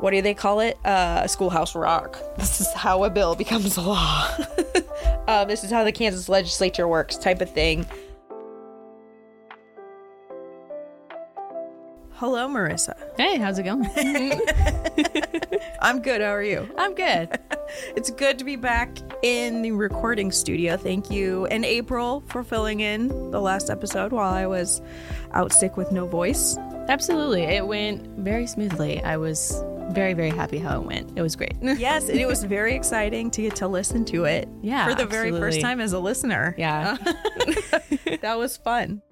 what do they call it? Uh, a schoolhouse rock. This is how a bill becomes a law. uh, this is how the Kansas legislature works, type of thing. Hello, Marissa. Hey, how's it going? I'm good. How are you? I'm good. It's good to be back in the recording studio. Thank you. And April for filling in the last episode while I was out sick with no voice. Absolutely. It went very smoothly. I was very, very happy how it went. It was great. Yes, and it was very exciting to get to listen to it. Yeah, For the very first time as a listener. Yeah. that was fun.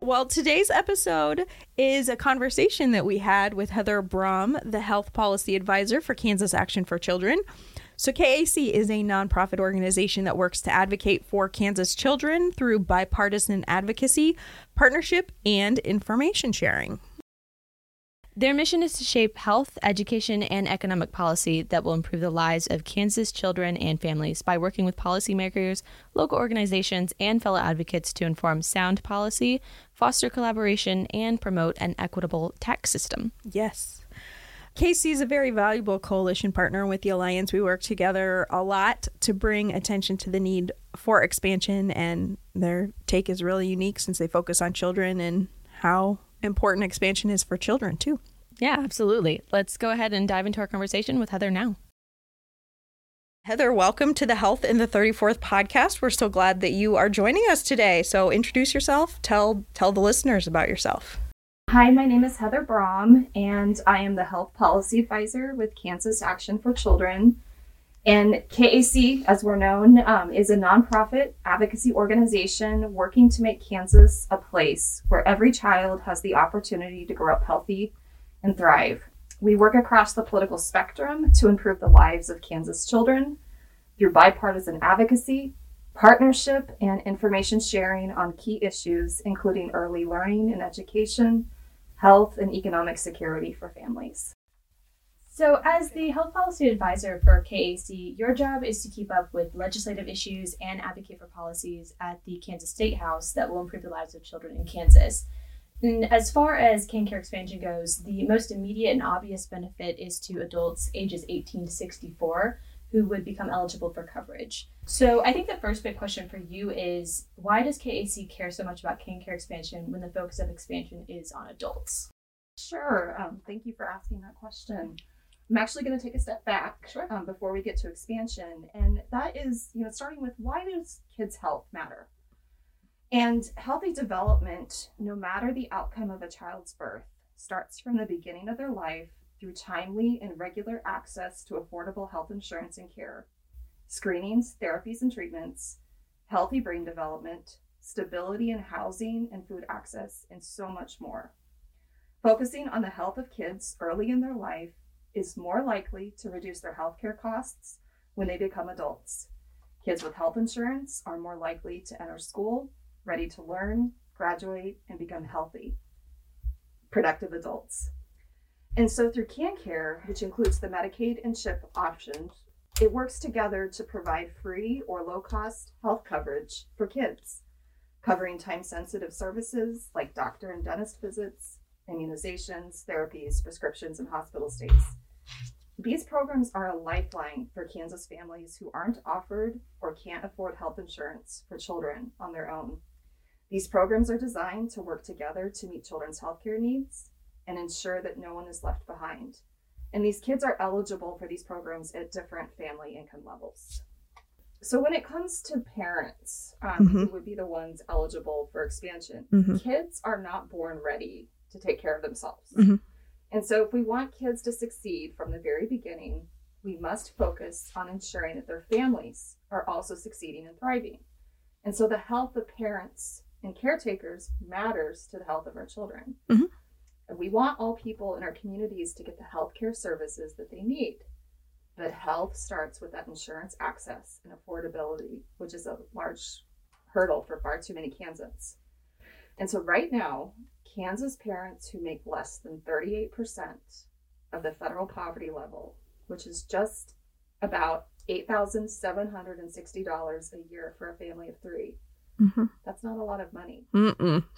Well, today's episode is a conversation that we had with Heather Braum, the health policy advisor for Kansas Action for Children. So, KAC is a nonprofit organization that works to advocate for Kansas children through bipartisan advocacy, partnership, and information sharing. Their mission is to shape health, education, and economic policy that will improve the lives of Kansas children and families by working with policymakers, local organizations, and fellow advocates to inform sound policy, foster collaboration, and promote an equitable tax system. Yes. KC is a very valuable coalition partner with the Alliance. We work together a lot to bring attention to the need for expansion, and their take is really unique since they focus on children and how important expansion is for children, too. Yeah, absolutely. Let's go ahead and dive into our conversation with Heather now. Heather, welcome to the Health in the 34th podcast. We're so glad that you are joining us today. So introduce yourself, tell tell the listeners about yourself. Hi, my name is Heather Braum, and I am the Health Policy Advisor with Kansas Action for Children. And KAC, as we're known, um, is a nonprofit advocacy organization working to make Kansas a place where every child has the opportunity to grow up healthy and thrive. We work across the political spectrum to improve the lives of Kansas children through bipartisan advocacy, partnership, and information sharing on key issues, including early learning and education, health, and economic security for families. So, as the health policy advisor for KAC, your job is to keep up with legislative issues and advocate for policies at the Kansas State House that will improve the lives of children in Kansas. And as far as Care expansion goes, the most immediate and obvious benefit is to adults ages 18 to 64 who would become eligible for coverage. So, I think the first big question for you is why does KAC care so much about KanCare expansion when the focus of expansion is on adults? Sure. Um, thank you for asking that question. I'm actually going to take a step back Sure. um, before we get to expansion, and that is, you know, starting with why does kids' health matter? And healthy development, no matter the outcome of a child's birth, starts from the beginning of their life through timely and regular access to affordable health insurance and care, screenings, therapies, and treatments, healthy brain development, stability in housing and food access, and so much more. Focusing on the health of kids early in their life is more likely to reduce their healthcare costs when they become adults. Kids with health insurance are more likely to enter school, ready to learn, graduate, and become healthy, productive adults. And so, through KanCare, which includes the Medicaid and CHIP options, it works together to provide free or low cost health coverage for kids, covering time sensitive services like doctor and dentist visits, immunizations, therapies, prescriptions, and hospital stays. These programs are a lifeline for Kansas families who aren't offered or can't afford health insurance for children on their own. These programs are designed to work together to meet children's healthcare needs and ensure that no one is left behind. And these kids are eligible for these programs at different family income levels. So, when it comes to parents um, who would be the ones eligible for expansion, Mhm. kids are not born ready to take care of themselves. Mhm. And so, if we want kids to succeed from the very beginning, we must focus on ensuring that their families are also succeeding and thriving. And so, the health of parents and caretakers matters to the health of our children. Mhm. And we want all people in our communities to get the healthcare services that they need. But health starts with that insurance access and affordability, which is a large hurdle for far too many Kansans. And so, right now, Kansas parents who make less than 38% of the federal poverty level, which is just about $8,760 a year for a family of three, Mhm. that's not a lot of money. Mm-mm.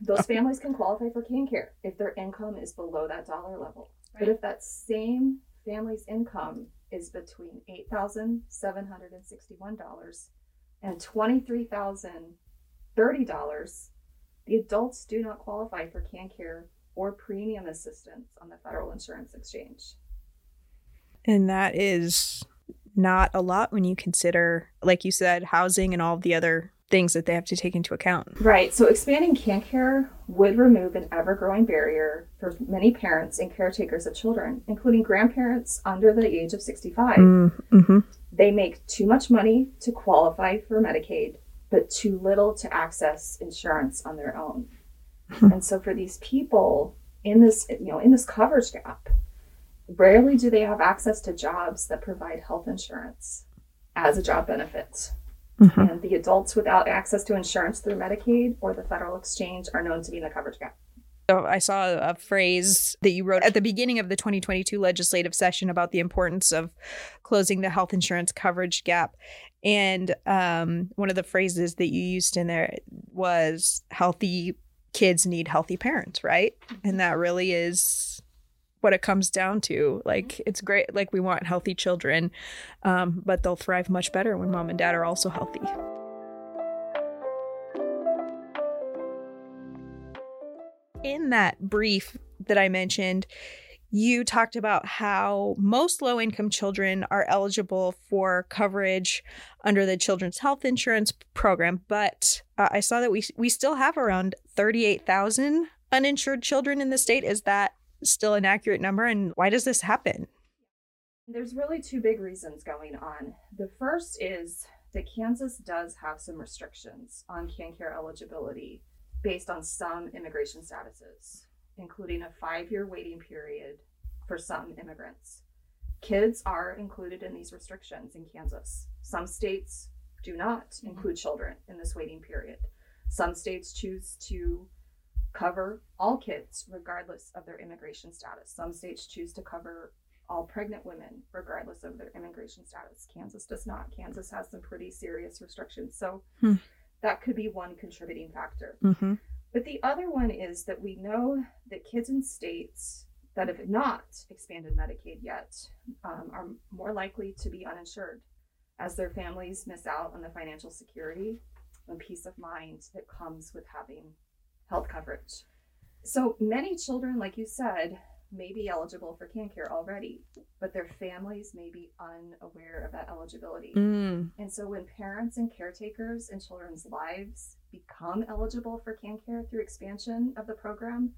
Those families can qualify for KanCare if their income is below that dollar level. But if that same family's income is between $8,761 and $23,030, the adults do not qualify for KanCare or premium assistance on the federal insurance exchange. And that is not a lot when you consider, like you said, housing and all the other things that they have to take into account. Right. So expanding KanCare would remove an ever growing barrier for many parents and caretakers of children, including grandparents under the age of 65. Mm-hmm. They make too much money to qualify for Medicaid, but too little to access insurance on their own. and so for these people in this, you know, in this coverage gap, rarely do they have access to jobs that provide health insurance as a job benefit. Mm-hmm. And the adults without access to insurance through Medicaid or the federal exchange are known to be in the coverage gap. So I saw a phrase that you wrote at the beginning of the 2022 legislative session about the importance of closing the health insurance coverage gap. And um, one of the phrases that you used in there was healthy kids need healthy parents, right? And that really is what it comes down to. Like, it's great. Like, we want healthy children, um, but they'll thrive much better when mom and dad are also healthy. In that brief that I mentioned, you talked about how most low income children are eligible for coverage under the Children's Health Insurance Program, but uh, I saw that we we still have around 38,000 uninsured children in the state. Is that still an accurate number and why does this happen? There's really two big reasons going on. The first is that Kansas does have some restrictions on KanCare eligibility based on some immigration statuses, including a five year waiting period for some immigrants. Kids are included in these restrictions in Kansas. Some states do not include children in this waiting period. Some states choose to cover all kids regardless of their immigration status. Some states choose to cover all pregnant women regardless of their immigration status. Kansas does not. Kansas has some pretty serious restrictions. So Hmm. that could be one contributing factor. Mm-hmm. But the other one is that we know that kids in states that have not expanded Medicaid yet um, are more likely to be uninsured as their families miss out on the financial security and peace of mind that comes with having health coverage. So many children, like you said, may be eligible for KanCare already, but their families may be unaware of that eligibility. Mm. And so when parents and caretakers in children's lives become eligible for KanCare through expansion of the program,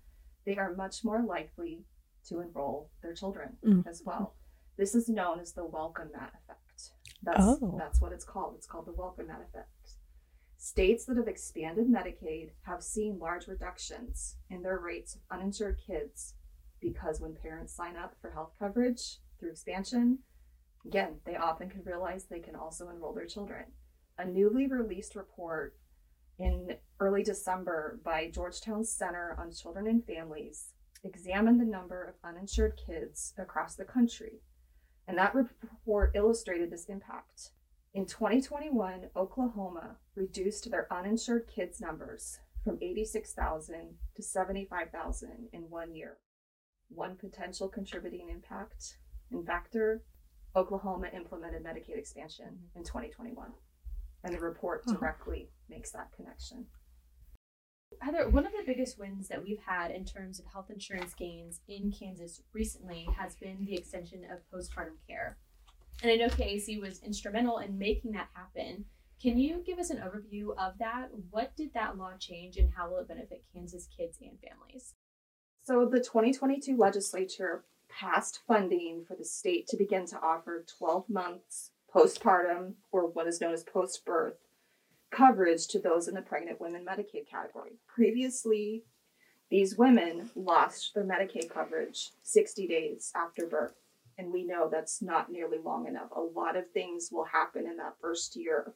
they are much more likely to enroll their children Mm. as well. This is known as the welcome mat effect. That's Oh. that's what it's called. It's called the welcome mat effect. States that have expanded Medicaid have seen large reductions in their rates of uninsured kids because when parents sign up for health coverage through expansion, again, they often can realize they can also enroll their children. A newly released report in early December by Georgetown Center on Children and Families examined the number of uninsured kids across the country. And that report illustrated this impact. In 2021, Oklahoma reduced their uninsured kids numbers from 86,000 to 75,000 in one year. One potential contributing impact and factor Oklahoma implemented Medicaid expansion in 2021. And the report directly makes that connection. Heather, one of the biggest wins that we've had in terms of health insurance gains in Kansas recently has been the extension of postpartum care. And I know KAC was instrumental in making that happen. Can you give us an overview of that? What did that law change and how will it benefit Kansas kids and families? So the 2022 legislature passed funding for the state to begin to offer 12 months postpartum or what is known as post birth coverage to those in the pregnant women Medicaid category. Previously, these women lost their Medicaid coverage 60 days after birth. And we know that's not nearly long enough. A lot of things will happen in that first year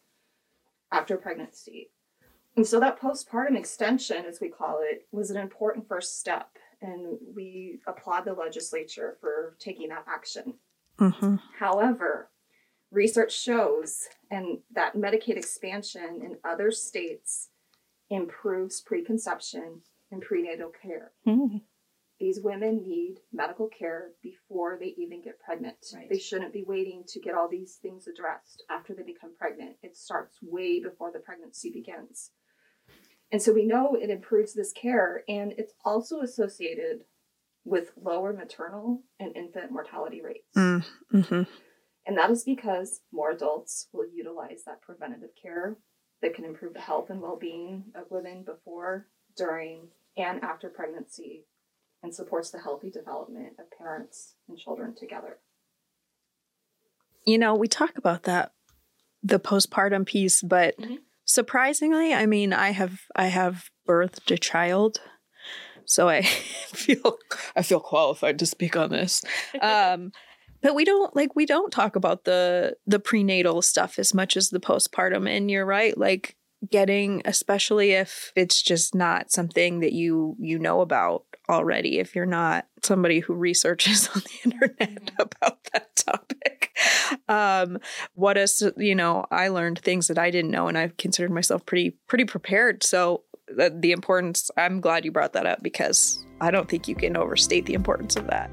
after pregnancy. And so that postpartum extension, as we call it, was an important first step. And we applaud the legislature for taking that action. Mm-hmm. However, research shows and that Medicaid expansion in other states improves preconception and prenatal care. Mm. These women need medical care before they even get pregnant. Right. They shouldn't be waiting to get all these things addressed after they become pregnant. It starts way before the pregnancy begins. And so we know it improves this care, and it's also associated with lower maternal and infant mortality rates. Mm, hmm And that is because more adults will utilize that preventative care that can improve the health and well being of women before, during, and after pregnancy and supports the healthy development of parents and children together. You know, we talk about that, the postpartum piece, but Mhm. surprisingly, I mean, I have I have birthed a child, so I feel I feel qualified to speak on this. Um, but we don't like we don't talk about the the prenatal stuff as much as the postpartum. And you're right, like getting, especially if it's just not something that you you know about already. If you're not somebody who researches on the internet about that topic, um, what is you know, I learned things that I didn't know, and I've considered myself pretty pretty prepared. So the, the importance. I'm glad you brought that up because I don't think you can overstate the importance of that.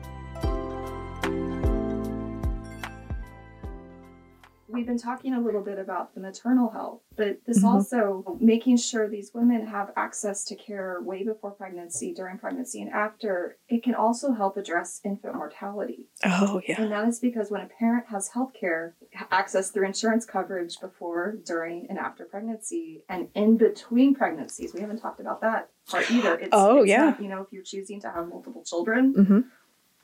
We've been talking a little bit about the maternal health, but this Mhm. also making sure these women have access to care way before pregnancy, during pregnancy, and after, it can also help address infant mortality. Oh yeah. And that is because when a parent has health care, access through insurance coverage before, during, and after pregnancy, and in between pregnancies, we haven't talked about that part either. It's, Oh, it's yeah. not, you know, if you're choosing to have multiple children, Mm-hmm.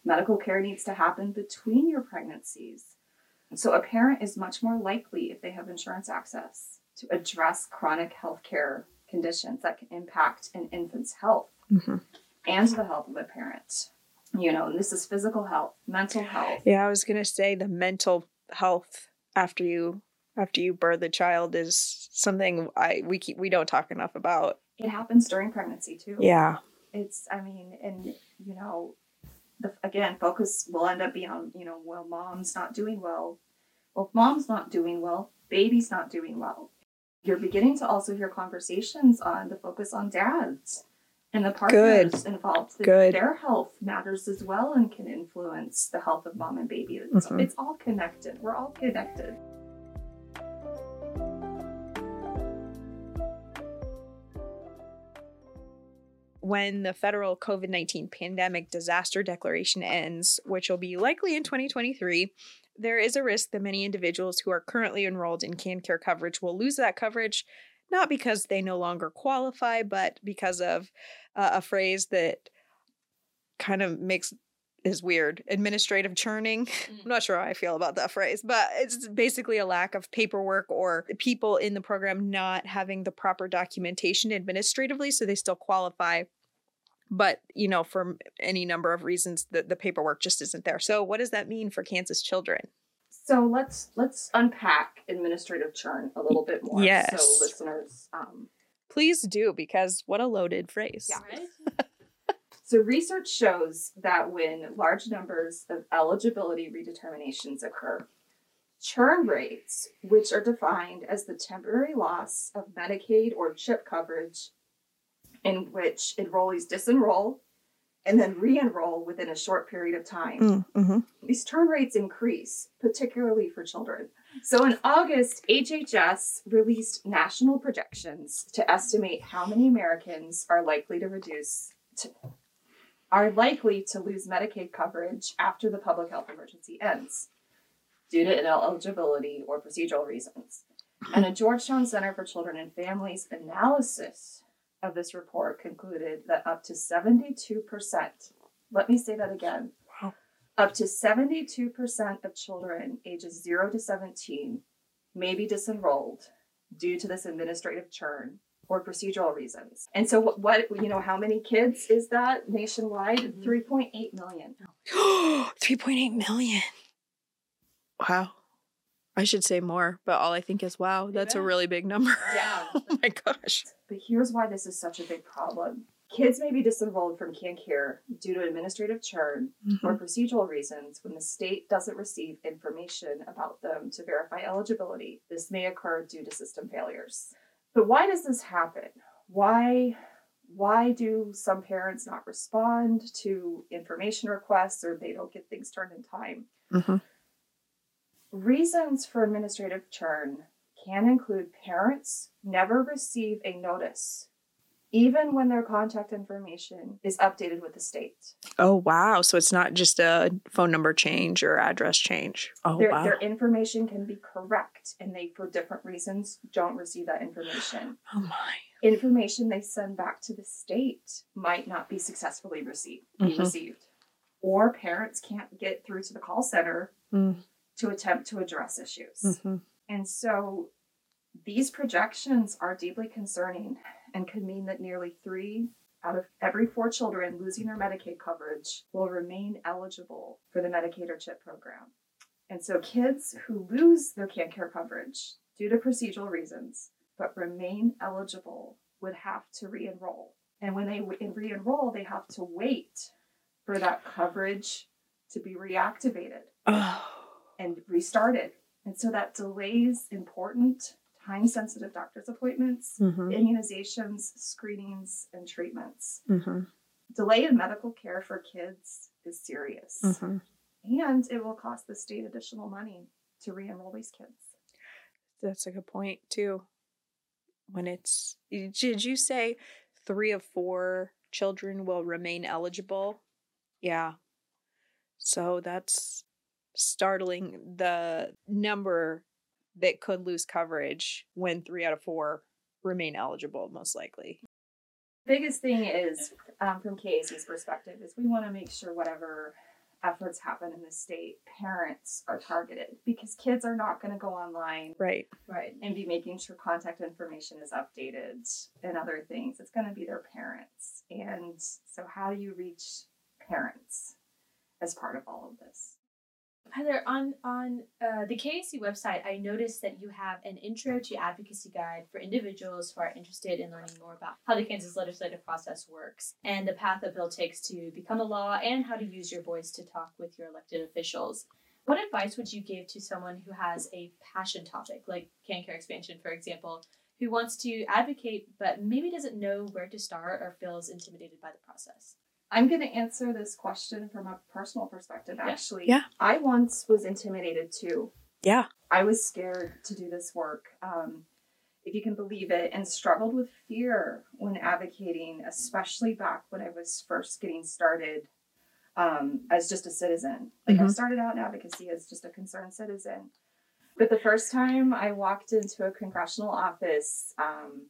medical care needs to happen between your pregnancies. So a parent is much more likely, if they have insurance access, to address chronic health care conditions that can impact an infant's health Mm-hmm. and the health of a parent. You know, and this is physical health, mental health. Yeah, I was gonna say the mental health after you after you birth a child is something I we keep we don't talk enough about. It happens during pregnancy too. Yeah. It's, I mean, and you know, the, again, focus will end up being on, you know, well, mom's not doing well. Well, if mom's not doing well, baby's not doing well. You're beginning to also hear conversations on the focus on dads and the partners involved. that Good. Their health matters as well and can influence the health of mom and baby. It's, Mhm. it's all connected. We're all connected. when the federal COVID 19 pandemic disaster declaration ends, which will be likely in 2023, there is a risk that many individuals who are currently enrolled in KanCare coverage will lose that coverage, not because they no longer qualify, but because of uh, a phrase that kind of makes is weird administrative churning. I'm not sure how I feel about that phrase, but it's basically a lack of paperwork or people in the program not having the proper documentation administratively, so they still qualify. But you know, for any number of reasons, the, the paperwork just isn't there. So, what does that mean for Kansas children? So let's let's unpack administrative churn a little bit more. Yes. So listeners um, Please do, because what a loaded phrase. Yeah. So, research shows that when large numbers of eligibility redeterminations occur, churn rates, which are defined as the temporary loss of Medicaid or CHIP coverage, in which enrollees disenroll and then re enroll within a short period of time, Mm, hmm these churn rates increase, particularly for children. So in August, HHS released national projections to estimate how many Americans are likely to reduce to, are likely to lose Medicaid coverage after the public health emergency ends due to ineligibility or procedural reasons. And a Georgetown Center for Children and Families analysis of this report concluded that up to 72%, let me say that again, up to 72% of children ages 0 to 17 may be disenrolled due to this administrative churn or procedural reasons. And so what, what you know how many kids is that nationwide? Mm-hmm. 3.8 million. 3.8 million. Wow. I should say more, but all I think is wow, that's a really big number. Yeah. oh my gosh. But here's why this is such a big problem. Kids may be disenrolled from KanCare due to administrative churn or procedural reasons when the state doesn't receive information about them to verify eligibility. This may occur due to system failures. But why does this happen? Why why do some parents not respond to information requests or they don't get things turned in time? Mhm. Reasons for administrative churn can include parents never receive a notice, even when their contact information is updated with the state. Oh wow! So it's not just a phone number change or address change. Oh their, wow! their information can be correct, and they, for different reasons, don't receive that information. oh my! Information they send back to the state might not be successfully received, be Mhm. received, or parents can't get through to the call center Mm. To attempt to address issues. Mhm. And so these projections are deeply concerning and could mean that nearly three out of every four children losing their Medicaid coverage will remain eligible for the Medicaid or CHIP program. And so kids who lose their KanCare coverage due to procedural reasons but remain eligible would have to re-enroll. And when they re-enroll, they have to wait for that coverage to be reactivated Oh. And restarted. And so that delays important time sensitive doctor's appointments, Mhm. immunizations, screenings, and treatments. Mhm. Delay in medical care for kids is serious. Mhm. And it will cost the state additional money to re enroll these kids. That's a good point too. When it's did you say three of four children will remain eligible? Yeah. So that's startling the number that could lose coverage when three out of four remain eligible, most likely. Biggest thing is, um, from KAC's perspective, is we want to make sure whatever efforts happen in the state, parents are targeted because kids are not going to go online Right. Right. and be making sure contact information is updated and other things. It's going to be their parents. And so, how do you reach parents as part of all of this? Heather, on on uh, the KAC website, I noticed that you have an intro to advocacy guide for individuals who are interested in learning more about how the Kansas legislative process works and the path a bill takes to become a law and how to use your voice to talk with your elected officials. What advice would you give to someone who has a passion topic, like KanCare expansion, for example, who wants to advocate but maybe doesn't know where to start or feels intimidated by the process? I'm going to answer this question from a personal perspective, actually. Yeah. I once was intimidated too. Yeah. I was scared to do this work, um, if you can believe it, and struggled with fear when advocating, especially back when I was first getting started um, as just a citizen. Like I Mhm. started out in advocacy as just a concerned citizen. But the first time I walked into a congressional office um,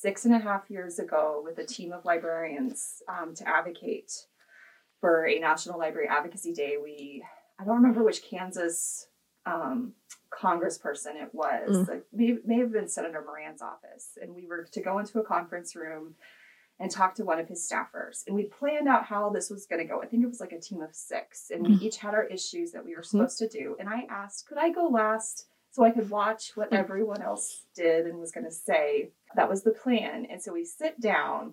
six and a half years ago with a team of librarians um, to advocate for a National Library Advocacy Day, we, I don't remember which Kansas um, congressperson it was. Mm. Like, may, may have been Senator Moran's office. And we were to go into a conference room and talk to one of his staffers. And we planned out how this was going to go. I think it was like a team of six. And we Mm. each had our issues that we were supposed to do. And I asked, could I go last so I could watch what everyone else did and was going to say? That was the plan. And so we sit down,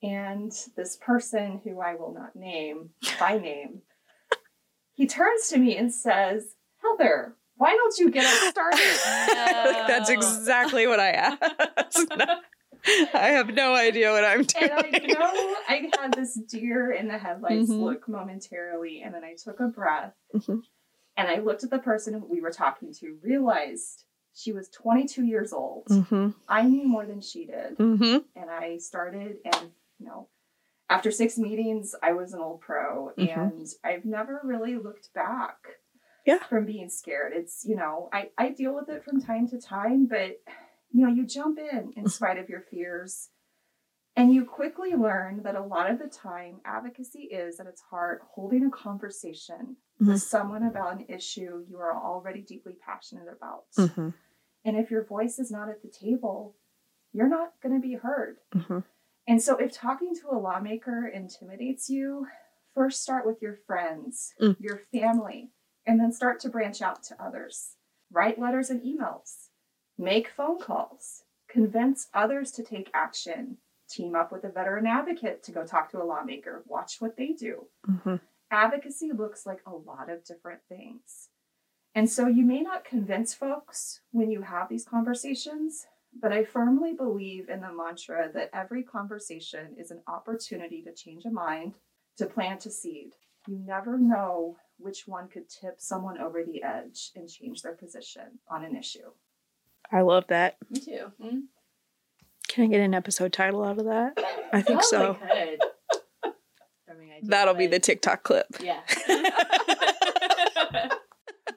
and this person who I will not name by name, he turns to me and says, Heather, why don't you get us started? That's exactly what I asked. I have no idea what I'm doing. And I know I had this deer in the headlights Mhm. look momentarily, and then I took a breath Mhm. And I looked at the person we were talking to, realized she was 22 years old. Mm-hmm. I knew more than she did. Mm-hmm. And I started, and you know, after six meetings, I was an old pro, Mhm. and I've never really looked back. Yeah. From being scared. It's, you know, I, I deal with it from time to time, but, you know, you jump in in spite of your fears. And you quickly learn that a lot of the time, advocacy is at its heart holding a conversation Mhm. with someone about an issue you are already deeply passionate about. Mm-hmm. And if your voice is not at the table, you're not going to be heard. Mm-hmm. And so, if talking to a lawmaker intimidates you, first start with your friends, Mm. your family, and then start to branch out to others. Write letters and emails, make phone calls, convince others to take action, team up with a veteran advocate to go talk to a lawmaker, watch what they do. Mm-hmm. Advocacy looks like a lot of different things. And so, you may not convince folks when you have these conversations, but I firmly believe in the mantra that every conversation is an opportunity to change a mind, to plant a seed. You never know which one could tip someone over the edge and change their position on an issue. I love that. Me too. Mm-hmm. Can I get an episode title out of that? I think so. Could. I do, That'll be the TikTok clip. Yeah. Well,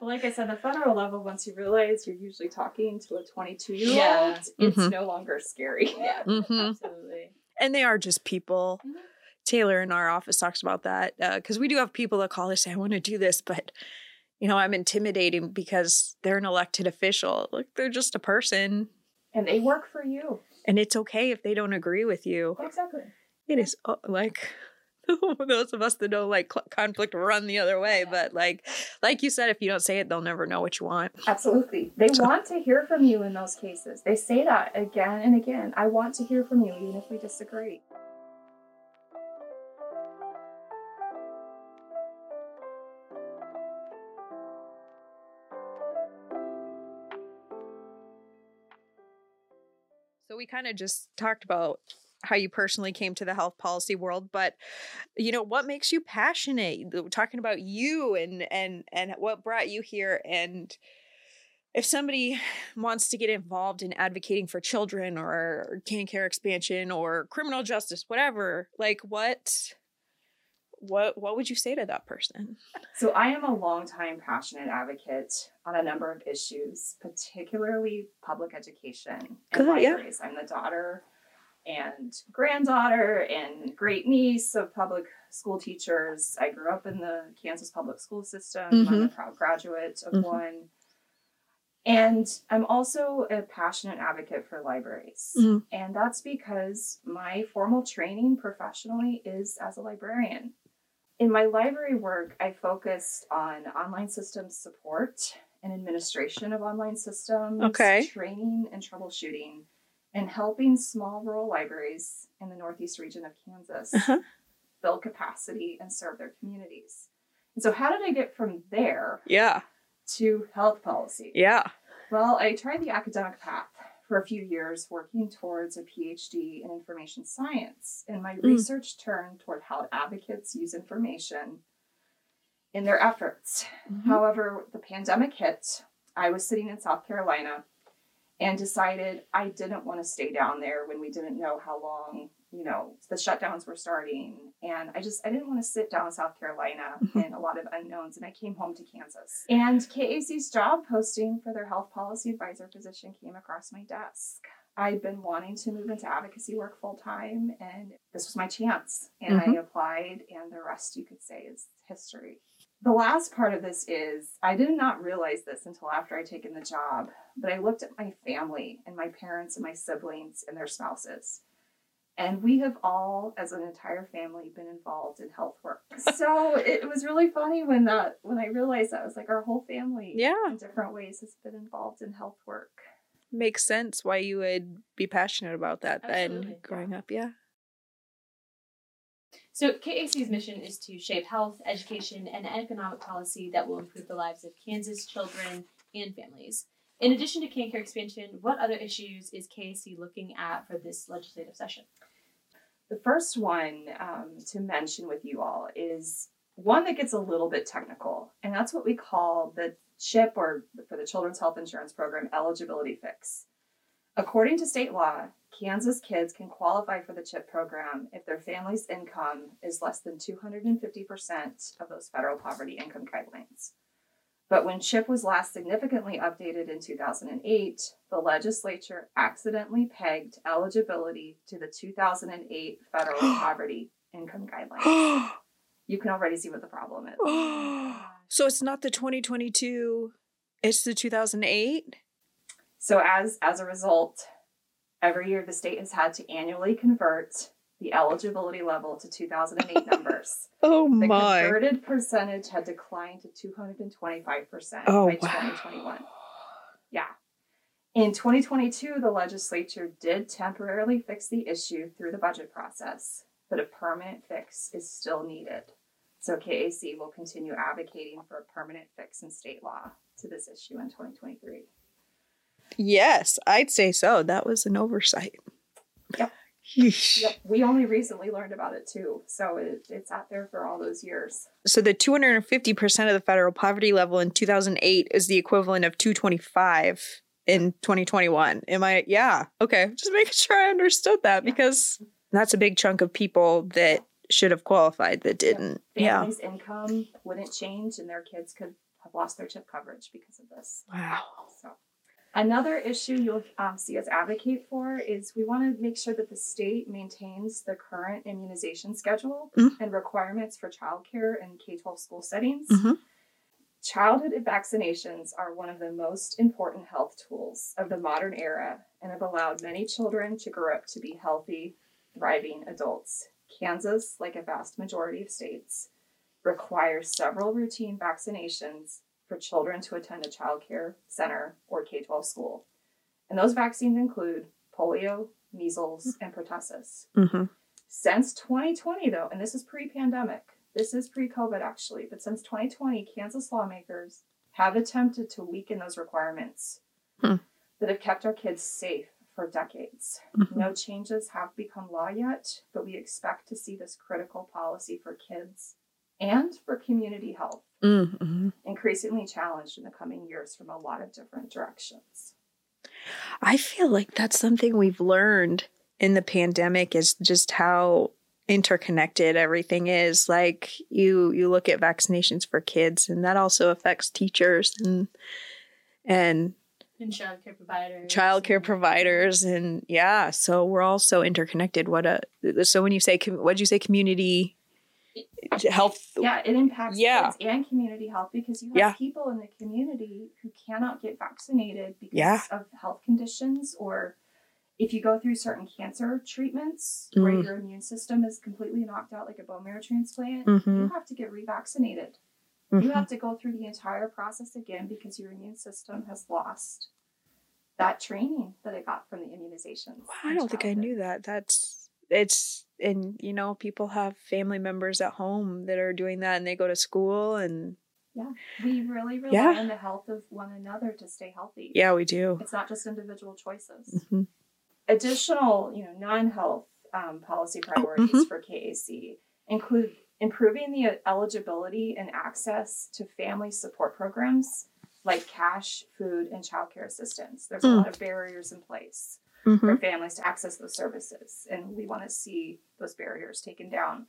like I said, the federal level, once you realize you're usually talking to a 22 year old, Yeah. it's Mhm. no longer scary. yeah. hmm Absolutely. And they are just people. Mhm. Taylor in our office talks about that because we do have people that call us say, I want to do this, but you know, I'm intimidating because they're an elected official. Like they're just a person. And they work for you. And it's okay if they don't agree with you. Exactly. It is uh, like those of us that don't like conflict run the other way. But like, like you said, if you don't say it, they'll never know what you want. Absolutely. They So- want to hear from you in those cases. They say that again and again. I want to hear from you, even if we disagree. So we kind of just talked about how you personally came to the health policy world, but you know what makes you passionate? We're Talking about you and and and what brought you here, and if somebody wants to get involved in advocating for children or KanCare expansion or criminal justice, whatever, like what what what would you say to that person? So, I am a longtime passionate advocate on a number of issues, particularly public education and Good, yeah. I'm the daughter and granddaughter and great niece of public school teachers. I grew up in the Kansas public school system. I'm a proud graduate of Mhm. one. And I'm also a passionate advocate for libraries. Mhm. And that's because my formal training professionally is as a librarian. In my library work, I focused on online systems support and administration of online systems, Okay. training and troubleshooting, and helping small rural libraries in the northeast region of Kansas Uh-huh. build capacity and serve their communities. And so, how did I get from there Yeah, to health policy? yeah. Well, I tried the academic path for a few years, working towards a PhD in information science. And my Mm. research turned toward how advocates use information in their efforts. Mhm. However, the pandemic hit. I was sitting in South Carolina and decided I didn't want to stay down there when we didn't know how long, you know, the shutdowns were starting. And I just, I didn't want to sit down in South Carolina mm-hmm. in a lot of unknowns. And I came home to Kansas. And KAC's job posting for their health policy advisor position came across my desk. I'd been wanting to move into advocacy work full time, and this was my chance. And I mm-hmm. applied, and the rest you could say is history. The last part of this is I did not realize this until after I'd taken the job, but I looked at my family and my parents and my siblings and their spouses. And we have all, as an entire family, been involved in health work. So it was really funny when that when I realized that was like our whole family Yeah. in different ways has been involved in health work. Makes sense why you would be passionate about that then Absolutely, growing up. Yeah. So, KAC's mission is to shape health, education, and economic policy that will improve the lives of Kansas children and families. In addition to KanCare expansion, what other issues is KAC looking at for this legislative session? The first one um, to mention with you all is one that gets a little bit technical, and that's what we call the CHIP or for the Children's Health Insurance Program eligibility fix. According to state law, Kansas kids can qualify for the CHIP program if their family's income is less than 250% of those federal poverty income guidelines. But when CHIP was last significantly updated in 2008, the legislature accidentally pegged eligibility to the 2008 federal poverty income guidelines. You can already see what the problem is. so it's not the 2022, it's the 2008? So as as a result, every year the state has had to annually convert the eligibility level to 2008 numbers. Oh The my. converted percentage had declined to 225% Oh, by wow. 2021. Yeah. In 2022, the legislature did temporarily fix the issue through the budget process, but a permanent fix is still needed. So KAC will continue advocating for a permanent fix in state law to this issue in 2023. Yes, I'd say so. That was an oversight. Yep. Yep, we only recently learned about it too, so it, it's out there for all those years. So the 250% of the federal poverty level in 2008 is the equivalent of 225 in 2021. Am I? Yeah. Okay. Just making sure I understood that because that's a big chunk of people that should have qualified that didn't. Yeah. Families' income wouldn't change, and their kids could have lost their chip coverage because of this. Wow. So, another issue you'll um, see us advocate for is we want to make sure that the state maintains the current immunization schedule Mhm. and requirements for childcare and K 12 school settings. Mhm. Childhood vaccinations are one of the most important health tools of the modern era and have allowed many children to grow up to be healthy, thriving adults. Kansas, like a vast majority of states, requires several routine vaccinations for children to attend a child care center or K 12 school. And those vaccines include polio, measles, and pertussis. Mm-hmm. Since 2020, though, and this is pre pandemic, this is pre COVID actually, but since 2020, Kansas lawmakers have attempted to weaken those requirements Hmm. that have kept our kids safe for decades. Mhm. No changes have become law yet, but we expect to see this critical policy for kids and for community health Mm-hmm. increasingly challenged in the coming years from a lot of different directions. I feel like that's something we've learned in the pandemic is just how interconnected everything is. Like you you look at vaccinations for kids and that also affects teachers and and And childcare providers. childcare providers and yeah, so we're all so interconnected. What a so when you say what did you say community health Yeah, it impacts Yeah. and community health because you have Yeah. people in the community who cannot get vaccinated because Yeah. of health conditions or if you go through certain cancer treatments where Mm. your immune system is completely knocked out like a bone marrow transplant, Mhm. you have to get revaccinated. You have to go through the entire process again because your immune system has lost that training that it got from the immunizations. Wow, I don't think I knew that. That's it's and you know people have family members at home that are doing that and they go to school and Yeah. We really rely Yeah. on the health of one another to stay healthy. yeah we do. It's not just individual choices. Mhm. Additional, you know, non-health um, policy priorities mhm. for KAC include improving the eligibility and access to family support programs like cash, food, and childcare assistance. There's a Mm. lot of barriers in place Mhm. for families to access those services, and we want to see those barriers taken down.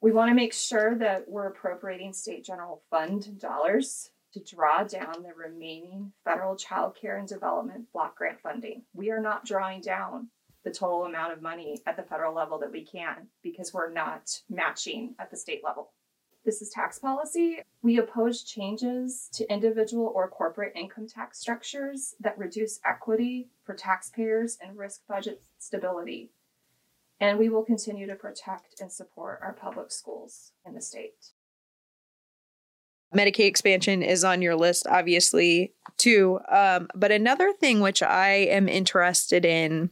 We want to make sure that we're appropriating state general fund dollars to draw down the remaining federal child care and development block grant funding. We are not drawing down the total amount of money at the federal level that we can because we're not matching at the state level. This is tax policy. We oppose changes to individual or corporate income tax structures that reduce equity for taxpayers and risk budget stability. And we will continue to protect and support our public schools in the state. Medicaid expansion is on your list, obviously, too. Um, but another thing which I am interested in,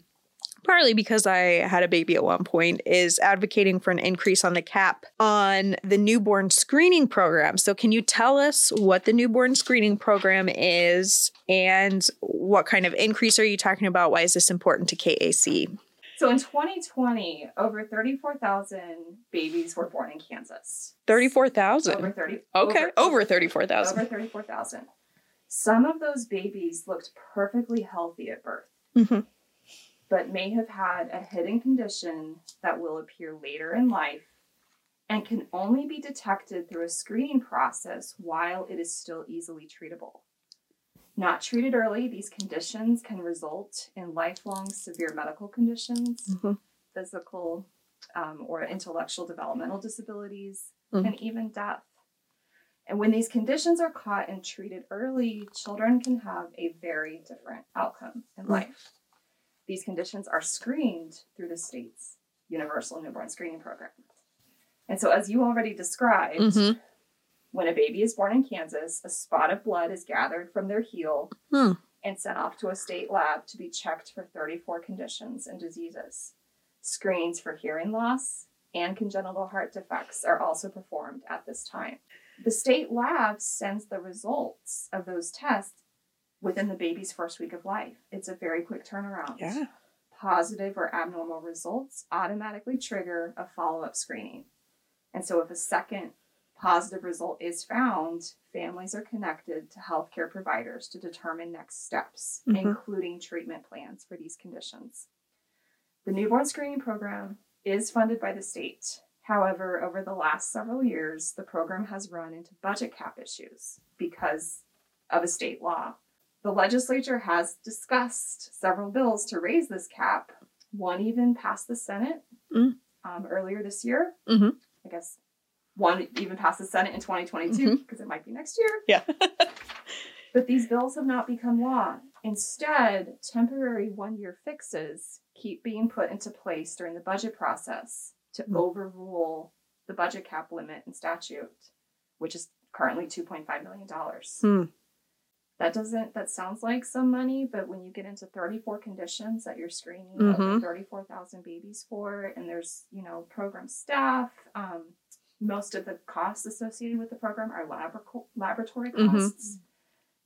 partly because I had a baby at one point, is advocating for an increase on the cap on the newborn screening program. So, can you tell us what the newborn screening program is and what kind of increase are you talking about? Why is this important to KAC? So in 2020, over 34,000 babies were born in Kansas. 34,000. Over 30. Okay, over 34,000. Over 34,000. Some of those babies looked perfectly healthy at birth, Mhm. But may have had a hidden condition that will appear later in life and can only be detected through a screening process while it is still easily treatable. Not treated early, these conditions can result in lifelong severe medical conditions, Mhm. physical um, or intellectual developmental disabilities, Mhm. and even death. And when these conditions are caught and treated early, children can have a very different outcome in Mm. life. These conditions are screened through the state's universal newborn screening program. And so, as you already described, Mhm. when a baby is born in Kansas, a spot of blood is gathered from their heel Hmm. and sent off to a state lab to be checked for 34 conditions and diseases. Screens for hearing loss and congenital heart defects are also performed at this time. The state lab sends the results of those tests within the baby's first week of life. It's a very quick turnaround. Yeah. Positive or abnormal results automatically trigger a follow up screening. And so, if a second positive result is found, families are connected to healthcare providers to determine next steps, Mhm. including treatment plans for these conditions. The newborn screening program is funded by the state. However, over the last several years, the program has run into budget cap issues because of a state law. The legislature has discussed several bills to raise this cap. One even passed the Senate Mm. um, earlier this year. Mhm. I guess one even passed the Senate in 2022 because it might be next year. Yeah. But these bills have not become law. Instead, temporary one year fixes keep being put into place during the budget process to Hmm. overrule the budget cap limit in statute, which is currently $2.5 million. Hmm. That doesn't, that sounds like some money, but when you get into 34 conditions that you're screening Mhm. over 34,000 babies for, and there's, you know, program staff, um, most of the costs associated with the program are labor- laboratory Mhm. costs.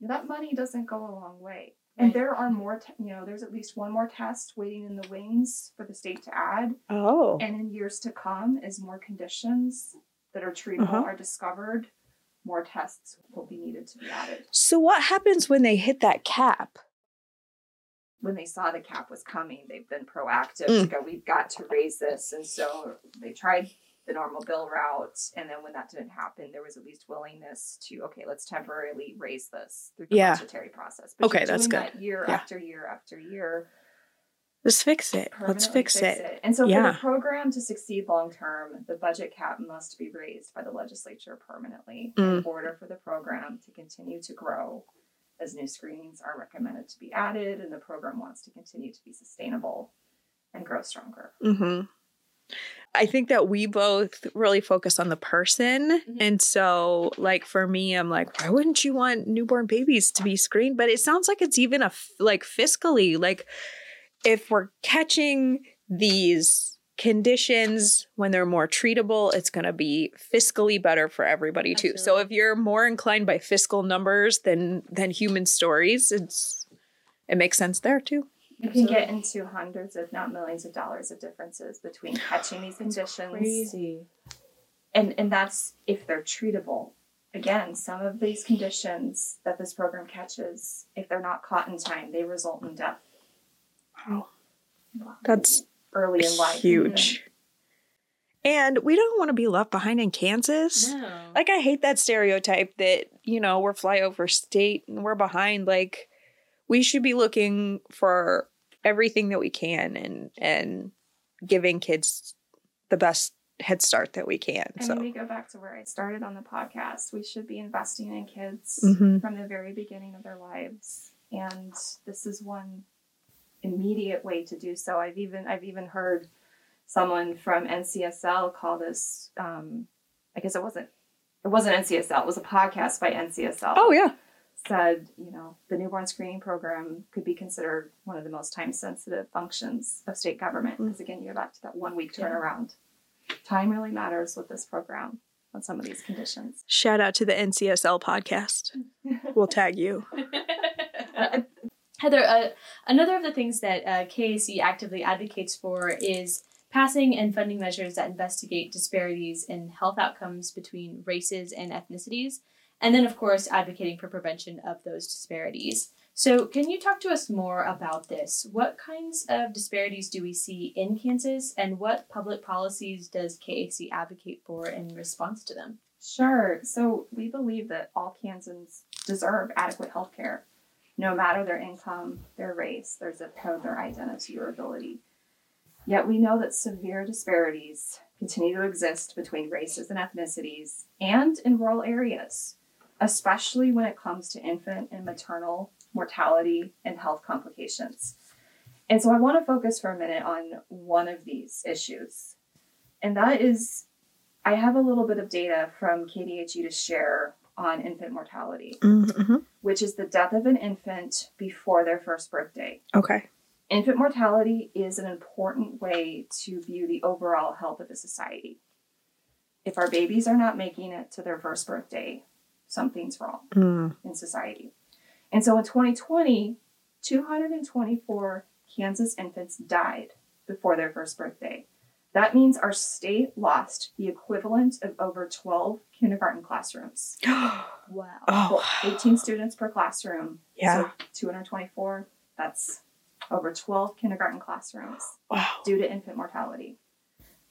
That money doesn't go a long way. And there are more, te- you know, there's at least one more test waiting in the wings for the state to add. Oh. And in years to come, as more conditions that are treatable Uh-huh. are discovered, more tests will be needed to be added. So what happens when they hit that cap? When they saw the cap was coming, they've been proactive Mm. to go, we've got to raise this. And so they tried the normal bill route. And then when that didn't happen, there was at least willingness to, okay, let's temporarily raise this through the Yeah. budgetary process. Okay, that's good. That year Yeah. after year after year. Let's fix it. Let's permanently fix, it. And so for the program to succeed long term, the budget cap must be raised by the legislature permanently in Mm. order for the program to continue to grow as new screenings are recommended to be added and the program wants to continue to be sustainable and grow stronger. hmm I think that we both really focus on the person. Mhm. And so, like, for me, I'm like, why wouldn't you want newborn babies to be screened? But it sounds like it's even a, f- like, fiscally, like, if we're catching these conditions when they're more treatable, it's going to be fiscally better for everybody too. So if you're more inclined by fiscal numbers than than human stories, it's it makes sense there too. You can get into hundreds, if not millions of dollars of differences between catching these conditions Crazy. and and that's if they're treatable again some of these conditions that this program catches if they're not caught in time they result in death Wow. That's early in life huge. And we don't want to be left behind in Kansas. No. Like I hate that stereotype that, you know, we're flyover state and we're behind. Like we should be looking for everything that we can and and giving kids the best head start that we can. and So we go back to where i started on the podcast we should be investing in kids Mhm. from the very beginning of their lives and this is one immediate way to do so i've even i've even heard someone from ncsl call this um, i guess it wasn't it wasn't ncsl it was a podcast by ncsl Oh yeah. said, you know, the newborn screening program could be considered one of the most time sensitive functions of state government. Because again, you go back to that one week Yeah. turnaround. Time really matters with this program on some of these conditions. Shout out to the NCSL podcast. We'll tag you. Heather, uh, another of the things that uh, KAC actively advocates for is passing and funding measures that investigate disparities in health outcomes between races and ethnicities, and then, of course, advocating for prevention of those disparities. So, can you talk to us more about this? What kinds of disparities do we see in Kansas, and what public policies does KAC advocate for in response to them? Sure. So we believe that all Kansans deserve adequate health care, no matter their income, their race, their zip code, their identity, or ability. Yet we know that severe disparities continue to exist between races and ethnicities and in rural areas, especially when it comes to infant and maternal mortality and health complications. And so I want to focus for a minute on one of these issues, and that is I have a little bit of data from KDHE to share on infant mortality, Mm-hmm. Which is the death of an infant before their first birthday. Okay. Infant mortality is an important way to view the overall health of a society. If our babies are not making it to their first birthday, something's wrong Mm. in society. And so in 2020, 224 Kansas infants died before their first birthday. That means our state lost the equivalent of over 12 kindergarten classrooms. Wow. Oh, 18 students per classroom. Yeah. So 224, that's over 12 kindergarten classrooms wow. due to infant mortality.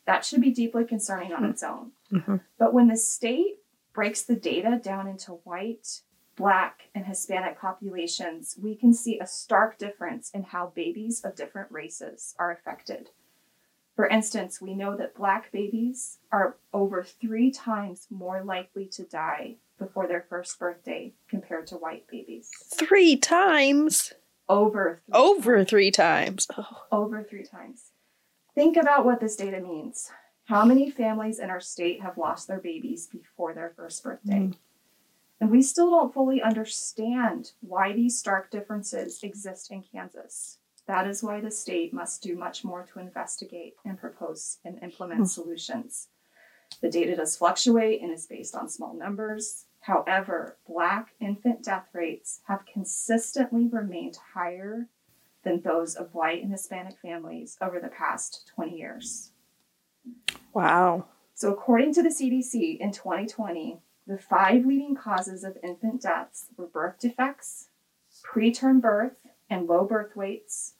That should be deeply concerning on its own. Mhm. But when the state breaks the data down into white, black, and Hispanic populations, we can see a stark difference in how babies of different races are affected. For instance, we know that black babies are over three times more likely to die before their first birthday compared to white babies. Three times. Over three Over three times. Oh. over three times. Think about what this data means. How many families in our state have lost their babies before their first birthday? Hmm. And we still don't fully understand why these stark differences exist in Kansas. That is why the state must do much more to investigate and propose and implement hmm. solutions. The data does fluctuate and is based on small numbers. However, Black infant death rates have consistently remained higher than those of white and Hispanic families over the past 20 years. Wow. So, according to the CDC in 2020, the five leading causes of infant deaths were birth defects, preterm birth and low birth weights,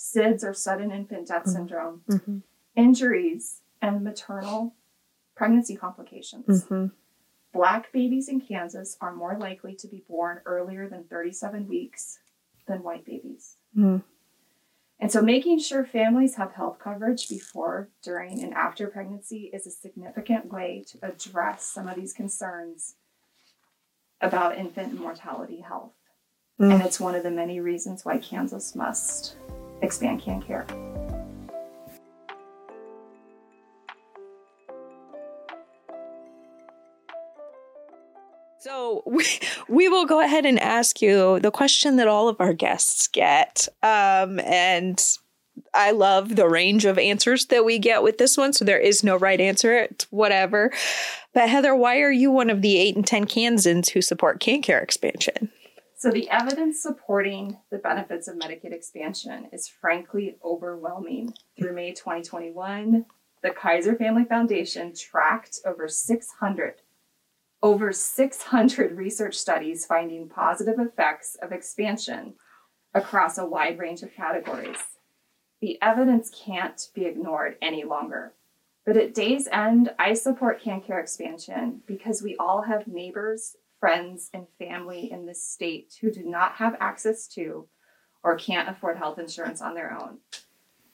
SIDS or sudden infant death Mhm. syndrome, Mm-hmm. injuries, and maternal pregnancy complications. Mm-hmm. Black babies in Kansas are more likely to be born earlier than 37 weeks than white babies. Mm. And so, making sure families have health coverage before, during, and after pregnancy is a significant way to address some of these concerns about infant mortality health. Mm. And it's one of the many reasons why Kansas must expand KanCare. So we, we will go ahead and ask you the question that all of our guests get. Um, and I love the range of answers that we get with this one. So there is no right answer. It's whatever. But Heather, why are you one of the eight and 10 Kansans who support KanCare expansion? So, the evidence supporting the benefits of Medicaid expansion is frankly overwhelming. Through May 2021, the Kaiser Family Foundation tracked over 600 over 600 research studies finding positive effects of expansion across a wide range of categories. The evidence can't be ignored any longer. But at day's end, I support KanCare expansion because we all have neighbors, friends, and family in this state who do not have access to or can't afford health insurance on their own.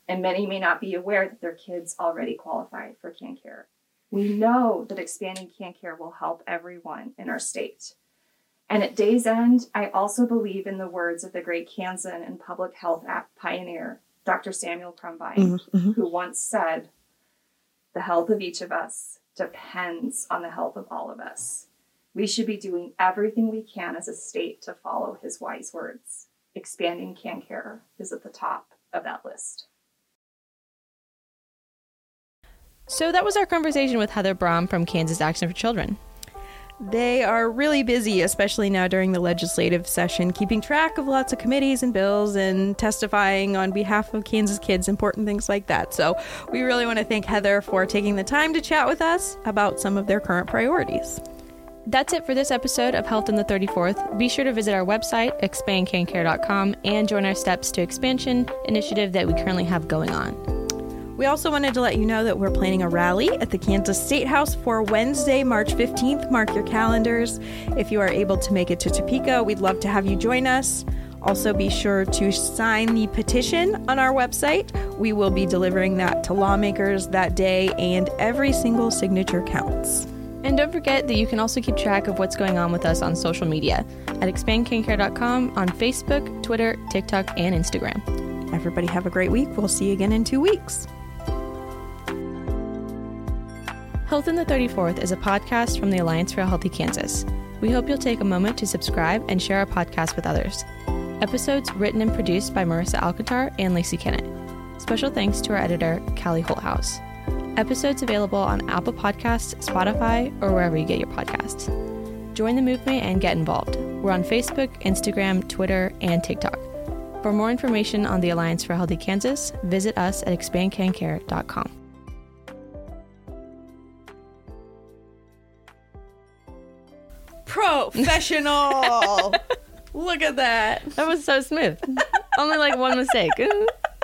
And many may not be aware that their kids already qualify for KanCare. We know that expanding KanCare will help everyone in our state. And at day's end, I also believe in the words of the great Kansan and public health app pioneer, Dr. Samuel Crumbine, Mhm. who once said, The health of each of us depends on the health of all of us. We should be doing everything we can as a state to follow his wise words. Expanding KanCare is at the top of that list. So that was our conversation with Heather Braum from Kansas Action for Children. They are really busy, especially now during the legislative session, keeping track of lots of committees and bills and testifying on behalf of Kansas kids, important things like that. So, we really want to thank Heather for taking the time to chat with us about some of their current priorities. That's it for this episode of Health in the 34th. Be sure to visit our website, expandkancare.com, and join our Steps to Expansion initiative that we currently have going on. We also wanted to let you know that we're planning a rally at the Kansas State House for Wednesday, March 15th. Mark your calendars. If you are able to make it to Topeka, we'd love to have you join us. Also, be sure to sign the petition on our website. We will be delivering that to lawmakers that day, and every single signature counts. And don't forget that you can also keep track of what's going on with us on social media at expandkancare.com on Facebook, Twitter, TikTok, and Instagram. Everybody, have a great week. We'll see you again in two weeks. Health in the 34th is a podcast from the Alliance for a Healthy Kansas. We hope you'll take a moment to subscribe and share our podcast with others. Episodes written and produced by Marissa Alcantar and Lacey Kennett. Special thanks to our editor, Callie Holthouse. Episodes available on Apple Podcasts, Spotify, or wherever you get your podcasts. Join the movement and get involved. We're on Facebook, Instagram, Twitter, and TikTok. For more information on the Alliance for Healthy Kansas, visit us at expandkancare.com. Professional. Look at that. That was so smooth. Only like one mistake.